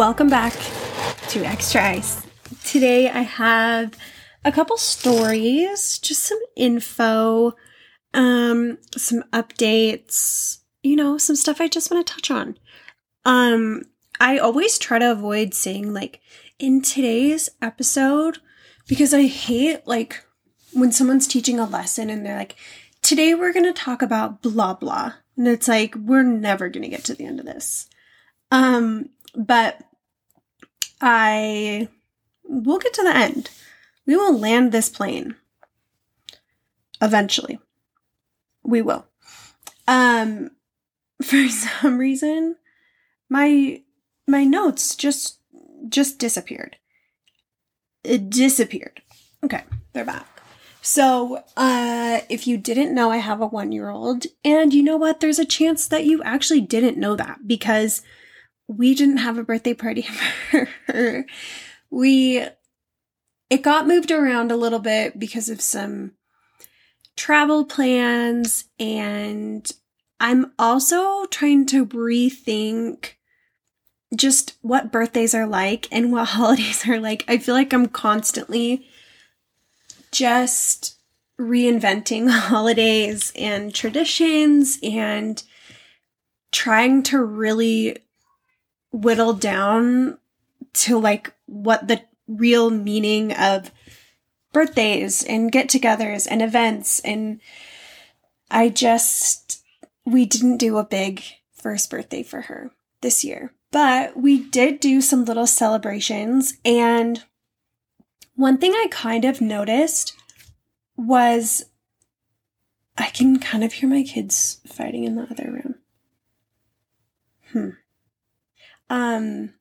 Welcome back to Extra Ice. Today I have a couple stories, just some info, um, some updates, you know, some stuff I just want to touch on. Um, I always try to avoid saying like in today's episode because I hate like when someone's teaching a lesson and they're like, today we're going to talk about blah blah. And it's like, we're never going to get to the end of this. Um, but I will get to the end. We will land this plane eventually. We will. Um, for some reason, my my notes just just disappeared. It disappeared. Okay, they're back. So, uh, if you didn't know, I have a one year old, and you know what? There's a chance that you actually didn't know that because we didn't have a birthday party for her. We, it got moved around a little bit because of some travel plans, and I'm also trying to rethink just what birthdays are like and what holidays are like. I feel like I'm constantly just reinventing holidays and traditions and trying to really whittle down to like what the real meaning of birthdays and get togethers and events. And I just, we didn't do a big first birthday for her this year, but we did do some little celebrations. And one thing I kind of noticed was I can kind of hear my kids fighting in the other room. Hmm. Um,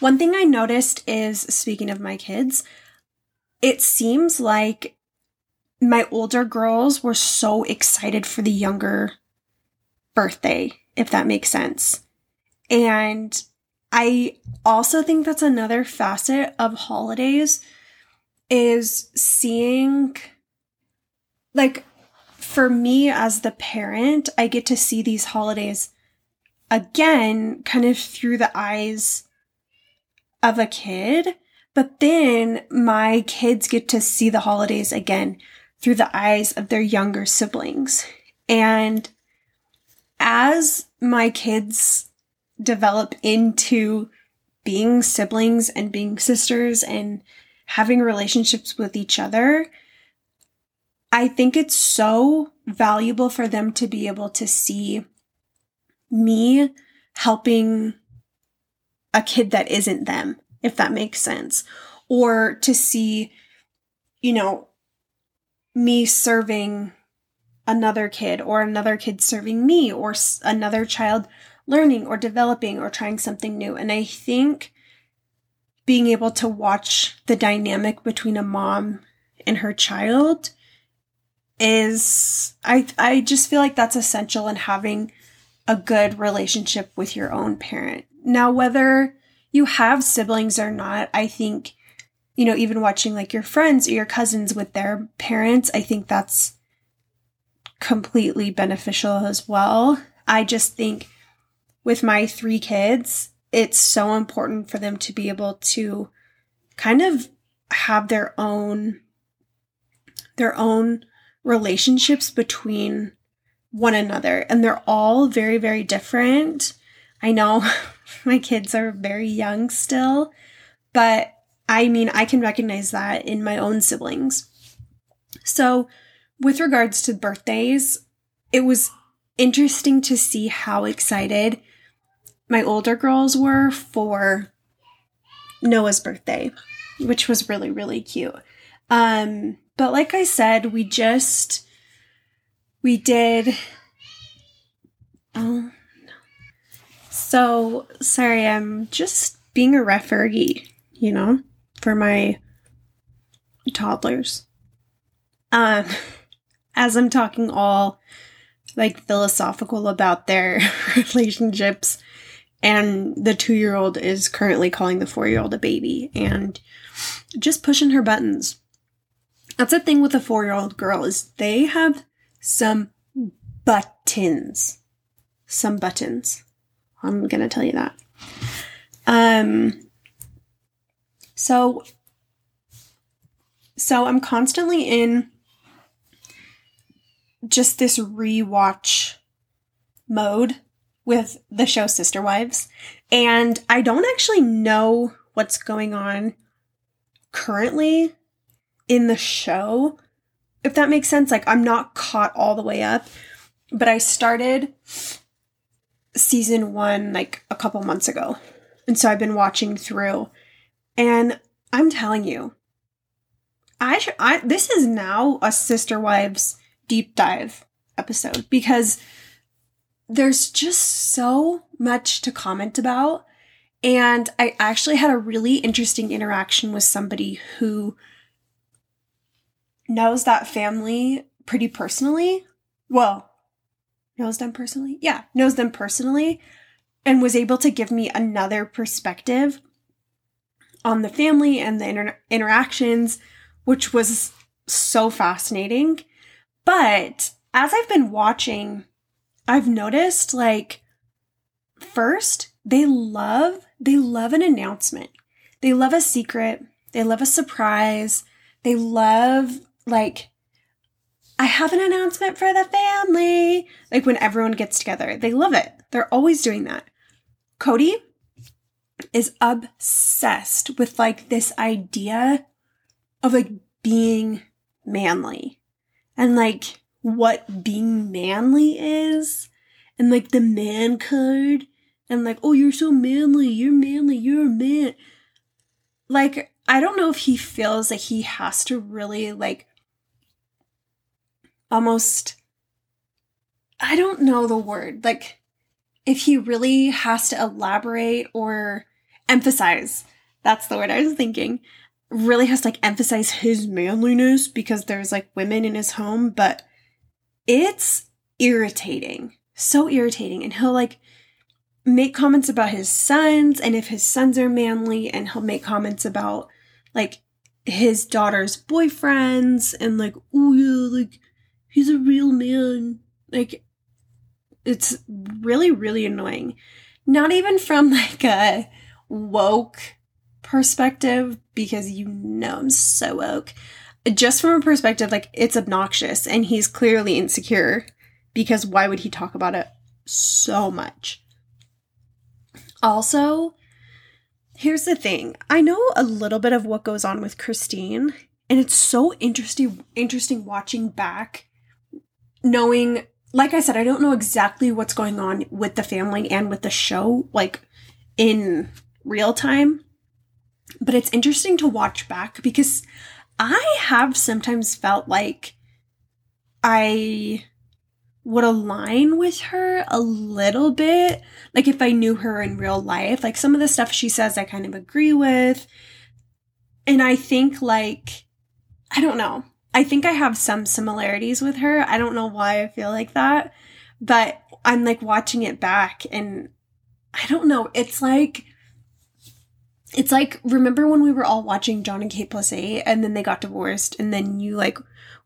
one thing I noticed is speaking of my kids, it seems like my older girls were so excited for the younger birthday, if that makes sense. And I also think that's another facet of holidays is seeing like for me as the parent, I get to see these holidays again, kind of through the eyes of a kid. But then my kids get to see the holidays again through the eyes of their younger siblings. And as my kids develop into being siblings and being sisters and having relationships with each other, I think it's so valuable for them to be able to see me helping a kid that isn't them, if that makes sense. Or to see, you know, me serving another kid or another kid serving me or another child learning or developing or trying something new. And I think being able to watch the dynamic between a mom and her child is I I just feel like that's essential in having a good relationship with your own parent. Now, whether you have siblings or not, I think, you know, even watching like your friends or your cousins with their parents, I think that's completely beneficial as well. I just think with my three kids, it's so important for them to be able to kind of have their own their own relationships between one another and they're all very very different. I know my kids are very young still but i mean i can recognize that in my own siblings. So with regards to birthdays it was interesting to see how excited my older girls were for noah's birthday which was really really cute. Um but like i said we just we did. Oh, no. So, sorry, I'm just being a referee, you know, for my toddlers. Um, as I'm talking all like philosophical about their relationships, and the two year old is currently calling the four year old a baby and just pushing her buttons. That's the thing with a four year old girl is they have some buttons. Some buttons. I'm going to tell you that. Um so so I'm constantly in just this rewatch mode with the show Sister Wives. And I don't actually know what's going on currently in the show, if that makes sense. Like, I'm not caught all the way up, but I started season one like a couple months ago. And so I've been watching through. And I'm telling you, I, sh- I this is now a Sister Wives deep dive episode because there's just so much to comment about. And I actually had a really interesting interaction with somebody who knows that family pretty personally. Well, knows them personally? Yeah, knows them personally and was able to give me another perspective on the family and the inter- interactions, which was so fascinating. But as I've been watching, I've noticed like first, they love they love an announcement. They love a secret. They love a surprise. They love like I have an announcement for the family. Like when everyone gets together. They love it. They're always doing that. Kody is obsessed with like this idea of like being manly and like what being manly is and like the man card and like oh you're so manly you're manly you're a man like i don't know if he feels like he has to really like almost i don't know the word like if he really has to elaborate or emphasize that's the word i was thinking really has to like emphasize his manliness because there's like women in his home, but it's irritating. So irritating. And he'll like make comments about his sons and if his sons are manly, and he'll make comments about like his daughter's boyfriends and like, oh yeah, like he's a real man. Like it's really, really annoying. Not even from like a woke perspective because you know I'm so woke. Just from a perspective, like it's obnoxious and he's clearly insecure because why would he talk about it so much? Also, here's the thing I know a little bit of what goes on with Christine, and it's so interesting interesting watching back knowing like I said, I don't know exactly what's going on with the family and with the show, like in real time. But it's interesting to watch back because I have sometimes felt like I would align with her a little bit. Like if I knew her in real life, like some of the stuff she says, I kind of agree with. And I think, like, I don't know. I think I have some similarities with her. I don't know why I feel like that, but I'm like watching it back and I don't know. It's like it's like remember when we were all watching Jon and Kate plus eight and then they got divorced and then you like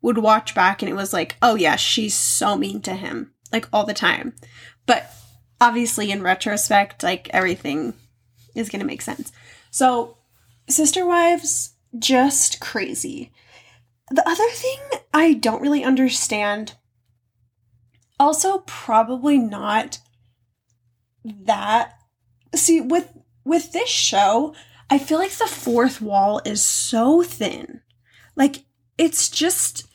would watch back and it was like, oh yeah, she's so mean to him. Like all the time. But obviously in retrospect, like everything is gonna make sense. So Sister Wives, just crazy. The other thing I don't really understand, also probably not that see with with this show, I feel like the fourth wall is so thin. Like it's just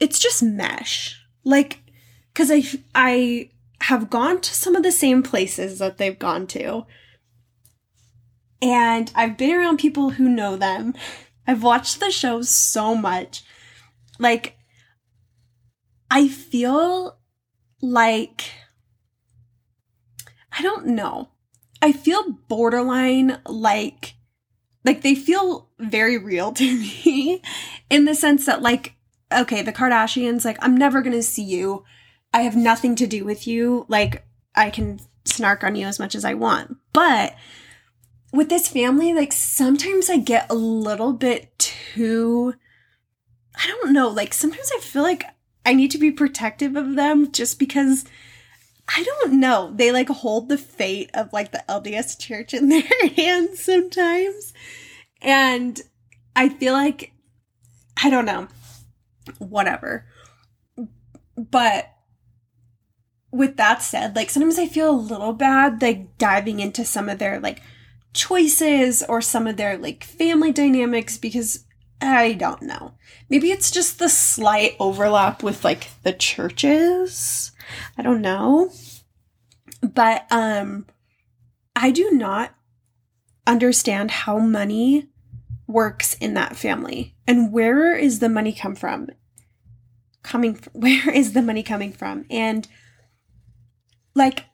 it's just mesh. Like cuz I I have gone to some of the same places that they've gone to. And I've been around people who know them. I've watched the show so much. Like I feel like I don't know. I feel borderline like like they feel very real to me in the sense that like okay, the Kardashians like I'm never to see you. I have nothing to do with you. Like I can snark on you as much as I want. But with this family like sometimes I get a little bit too I don't know, like sometimes I feel like I need to be protective of them just because I don't know. They like hold the fate of like the LDS church in their hands sometimes. And I feel like, I don't know, whatever. But with that said, like sometimes I feel a little bad like diving into some of their like choices or some of their like family dynamics because I don't know. Maybe it's just the slight overlap with like the churches. I don't know. But um I do not understand how money works in that family and where is the money come from? Coming from, where is the money coming from? And like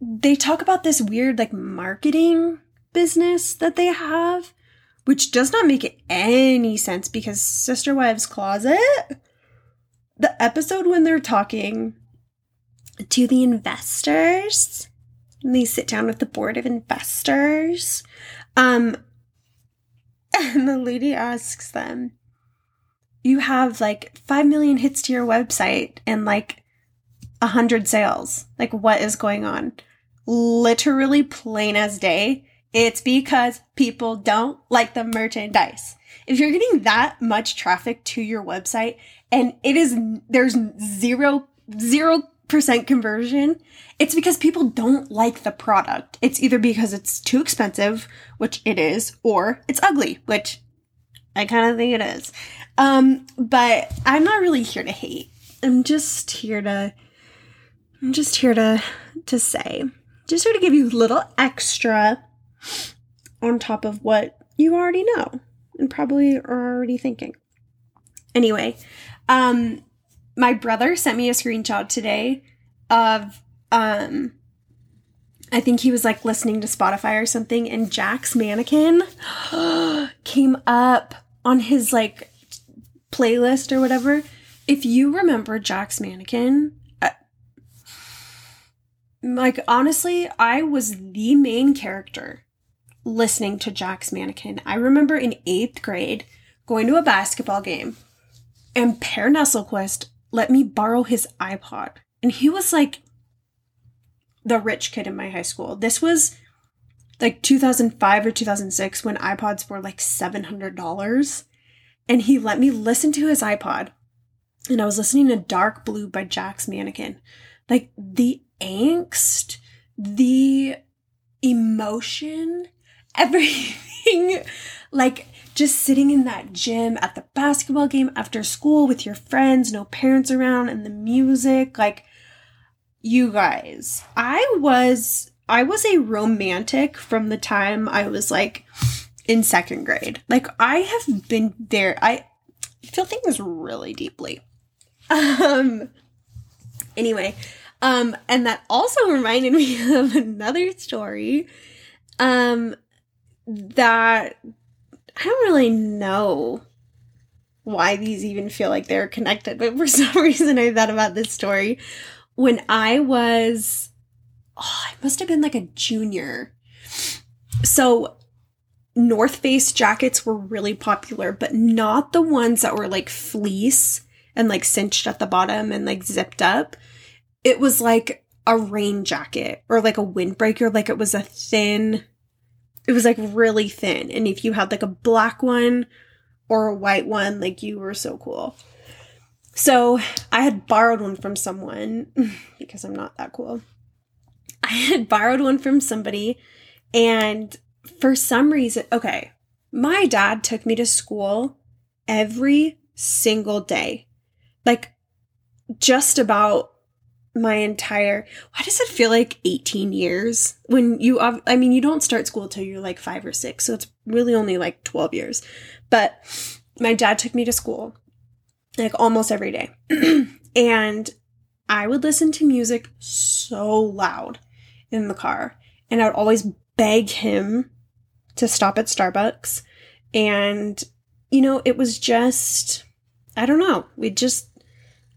they talk about this weird like marketing business that they have which does not make any sense because Sister Wives Closet, the episode when they're talking to the investors, and they sit down with the board of investors, um, and the lady asks them, You have like 5 million hits to your website and like a 100 sales. Like, what is going on? Literally plain as day it's because people don't like the merchandise. If you're getting that much traffic to your website and it is, there's zero, zero percent conversion, it's because people don't like the product. It's either because it's too expensive, which it is, or it's ugly, which I kind of think it is. Um, but I'm not really here to hate. I'm just here to, I'm just here to, to say, just here to give you a little extra on top of what you already know and probably are already thinking. Anyway, um, my brother sent me a screenshot today of um I think he was like listening to Spotify or something and Jack's mannequin came up on his like playlist or whatever. If you remember Jack's mannequin, uh, like honestly, I was the main character listening to Jack's Mannequin. I remember in eighth grade going to a basketball game and Per Nesselquist let me borrow his iPod. And he was like the rich kid in my high school. This was like 2005 or 2006 when iPods were like $700. And he let me listen to his iPod. And I was listening to Dark Blue by Jack's Mannequin. Like the angst, the emotion, everything like just sitting in that gym at the basketball game after school with your friends, no parents around, and the music. Like, you guys, I was I was a romantic from the time I was like in second grade. Like I have been there. I feel things really deeply. Um anyway, um and that also reminded me of another story. Um that I don't really know why these even feel like they're connected, but for some reason I thought about this story when I was, oh, I must have been like a junior. So North Face jackets were really popular, but not the ones that were like fleece and like cinched at the bottom and like zipped up. It was like a rain jacket or like a windbreaker, like it was a thin it was like really thin. And if you had like a black one or a white one, like you were so cool. So I had borrowed one from someone because I'm not that cool. I had borrowed one from somebody, and for some reason, okay, my dad took me to school every single day. Like, just about my entire why does it feel like 18 years? When you i mean you don't start school till you're like 5 or 6 so it's really only like 12 years. But my dad took me to school like almost every day. And i would listen to music so loud in the car and i would always beg him to stop at starbucks. And you know it was just i don't know we just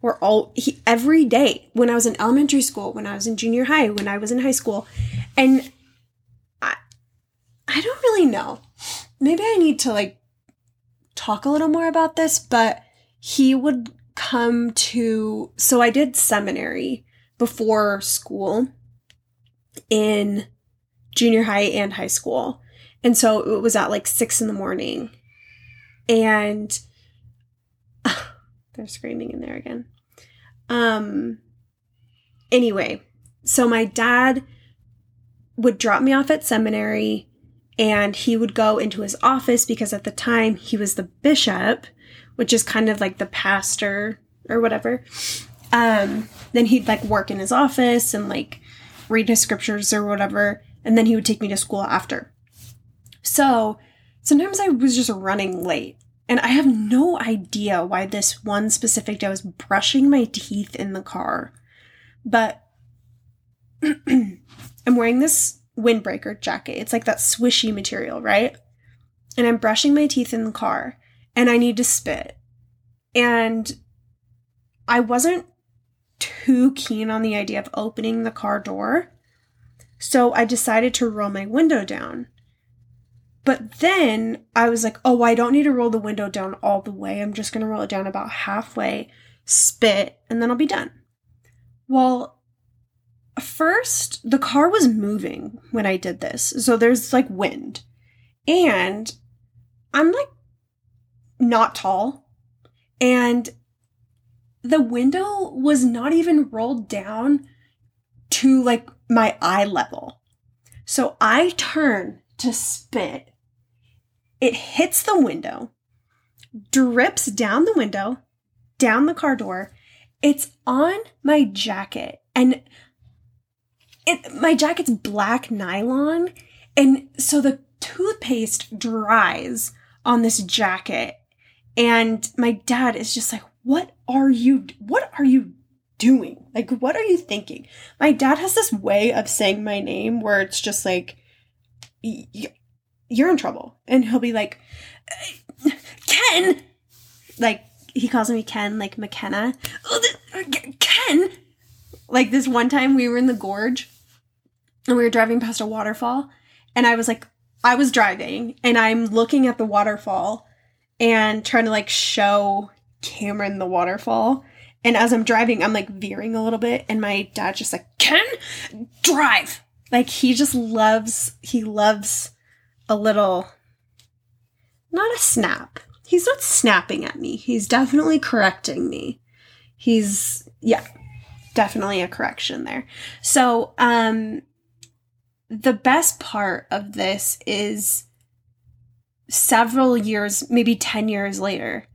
were all he, every day when I was in elementary school, when I was in junior high, when I was in high school. And I I don't really know. Maybe I need to like talk a little more about this, but he would come to so I did seminary before school in junior high and high school. And so it was at like six in the morning. And they're screaming in there again. Um, anyway, so my dad would drop me off at seminary and he would go into his office because at the time he was the bishop, which is kind of like the pastor or whatever. Um, then he'd like work in his office and like read his scriptures or whatever, and then he would take me to school after. So sometimes I was just running late. And I have no idea why this one specific day I was brushing my teeth in the car. But I'm wearing this windbreaker jacket. It's like that swishy material, right? And I'm brushing my teeth in the car and I need to spit. And I wasn't too keen on the idea of opening the car door. So I decided to roll my window down. But then I was like, oh, I don't need to roll the window down all the way. I'm just going to roll it down about halfway, spit, and then I'll be done. Well, first, the car was moving when I did this. So there's like wind. And I'm like not tall. And the window was not even rolled down to like my eye level. So I turn to spit. It hits the window, drips down the window, down the car door. It's on my jacket. And it, my jacket's black nylon. And so the toothpaste dries on this jacket. And my dad is just like, what are you, what are you doing? Like, what are you thinking? My dad has this way of saying my name where it's just like, you're in trouble. And he'll be like, Ken! Like, he calls me Ken, like McKenna. Oh, uh, Ken! Like, this one time we were in the gorge and we were driving past a waterfall. And I was like, I was driving and I'm looking at the waterfall and trying to like show Cameron the waterfall. And as I'm driving, I'm like veering a little bit, and my dad just like, Ken, drive. Like he just loves, he loves a little, not a snap. He's not snapping at me. He's definitely correcting me. He's, yeah, definitely a correction there. So, um, the best part of this is several years, maybe 10 years later,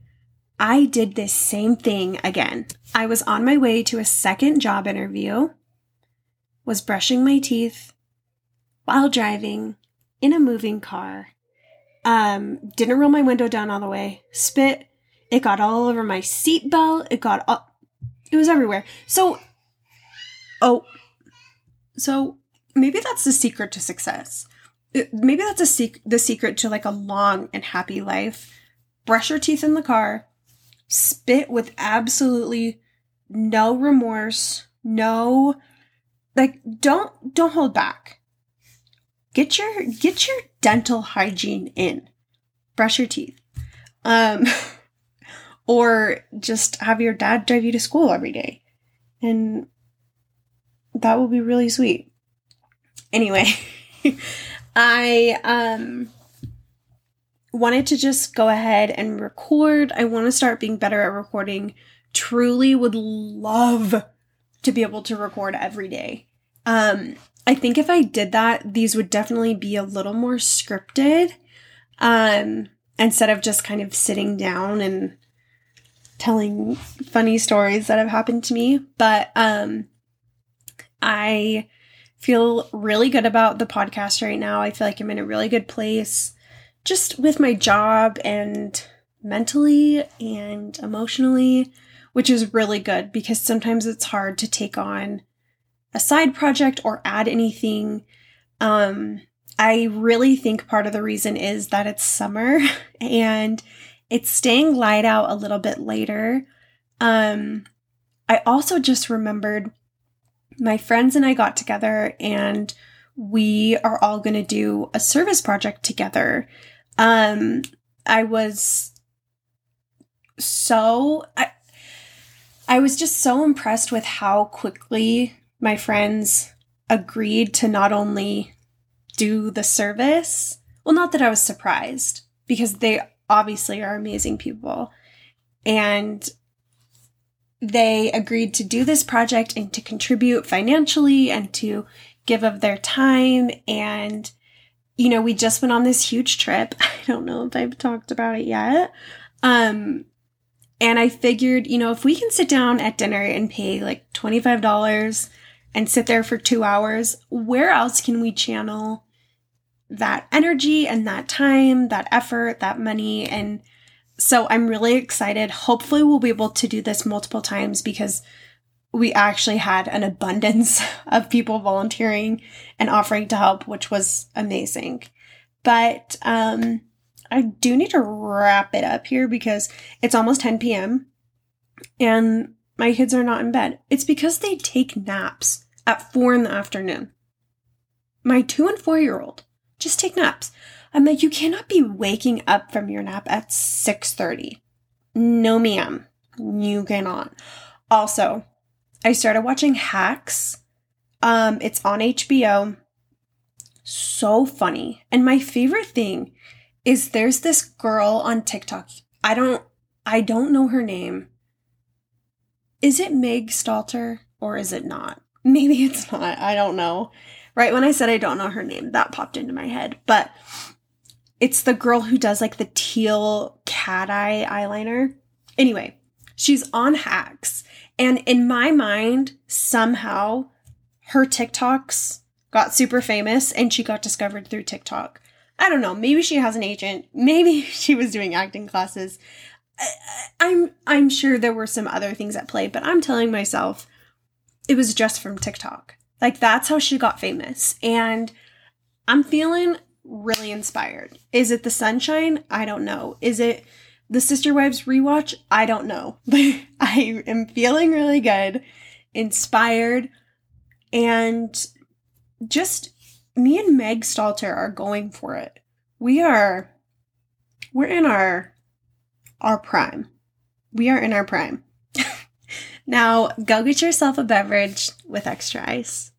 I did this same thing again. I was on my way to a second job interview, was brushing my teeth while driving in a moving car. Um, didn't roll my window down all the way, spit. It got all over my seatbelt. It got up. It was everywhere. So, oh, so maybe that's the secret to success. Maybe that's a sec- the secret to like a long and happy life. Brush your teeth in the car, spit with absolutely no remorse, no like don't don't hold back. Get your get your dental hygiene in. Brush your teeth. Um or just have your dad drive you to school every day. And that will be really sweet. Anyway, I um wanted to just go ahead and record. I want to start being better at recording. Truly would love to be able to record every day. Um, I think if I did that, these would definitely be a little more scripted. Um, instead of just kind of sitting down and telling funny stories that have happened to me. But um, I feel really good about the podcast right now. I feel like I'm in a really good place just with my job and mentally and emotionally, which is really good because sometimes it's hard to take on a side project or add anything. Um, I really think part of the reason is that it's summer and it's staying light out a little bit later. Um, I also just remembered my friends and I got together and we are all going to do a service project together. Um, I was so I I was just so impressed with how quickly my friends agreed to not only do the service, well, not that I was surprised because they obviously are amazing people. And they agreed to do this project and to contribute financially and to give of their time. And, you know, we just went on this huge trip. I don't know if I've talked about it yet. Um, and I figured, you know, if we can sit down at dinner and pay like $25 and sit there for two hours, where else can we channel that energy and that time, that effort, that money? And so I'm really excited. Hopefully, we'll be able to do this multiple times because we actually had an abundance of people volunteering and offering to help, which was amazing. But um, I do need to wrap it up here because it's almost 10 p.m. and my kids are not in bed. It's because they take naps at four in the afternoon. My two and four year old just take naps. I'm like, you cannot be waking up from your nap at 6:30. No, ma'am. You cannot. Also, I started watching Hacks. Um, it's on HBO. So funny. And my favorite thing is there's this girl on TikTok. I don't I don't know her name. Is it Meg Stalter or is it not? Maybe it's not. I don't know. Right when I said I don't know her name, that popped into my head. But it's the girl who does like the teal cat eye eyeliner. Anyway, she's on hacks. And in my mind, somehow her TikToks got super famous and she got discovered through TikTok. I don't know. Maybe she has an agent. Maybe she was doing acting classes. I'm I'm sure there were some other things at play, but I'm telling myself it was just from TikTok. Like that's how she got famous. And I'm feeling really inspired. Is it the sunshine? I don't know. Is it the Sister Wives rewatch? I don't know. But I am feeling really good, inspired, and just me and Meg Stalter are going for it. We are we're in our our prime. We are in our prime. now go get yourself a beverage with extra ice.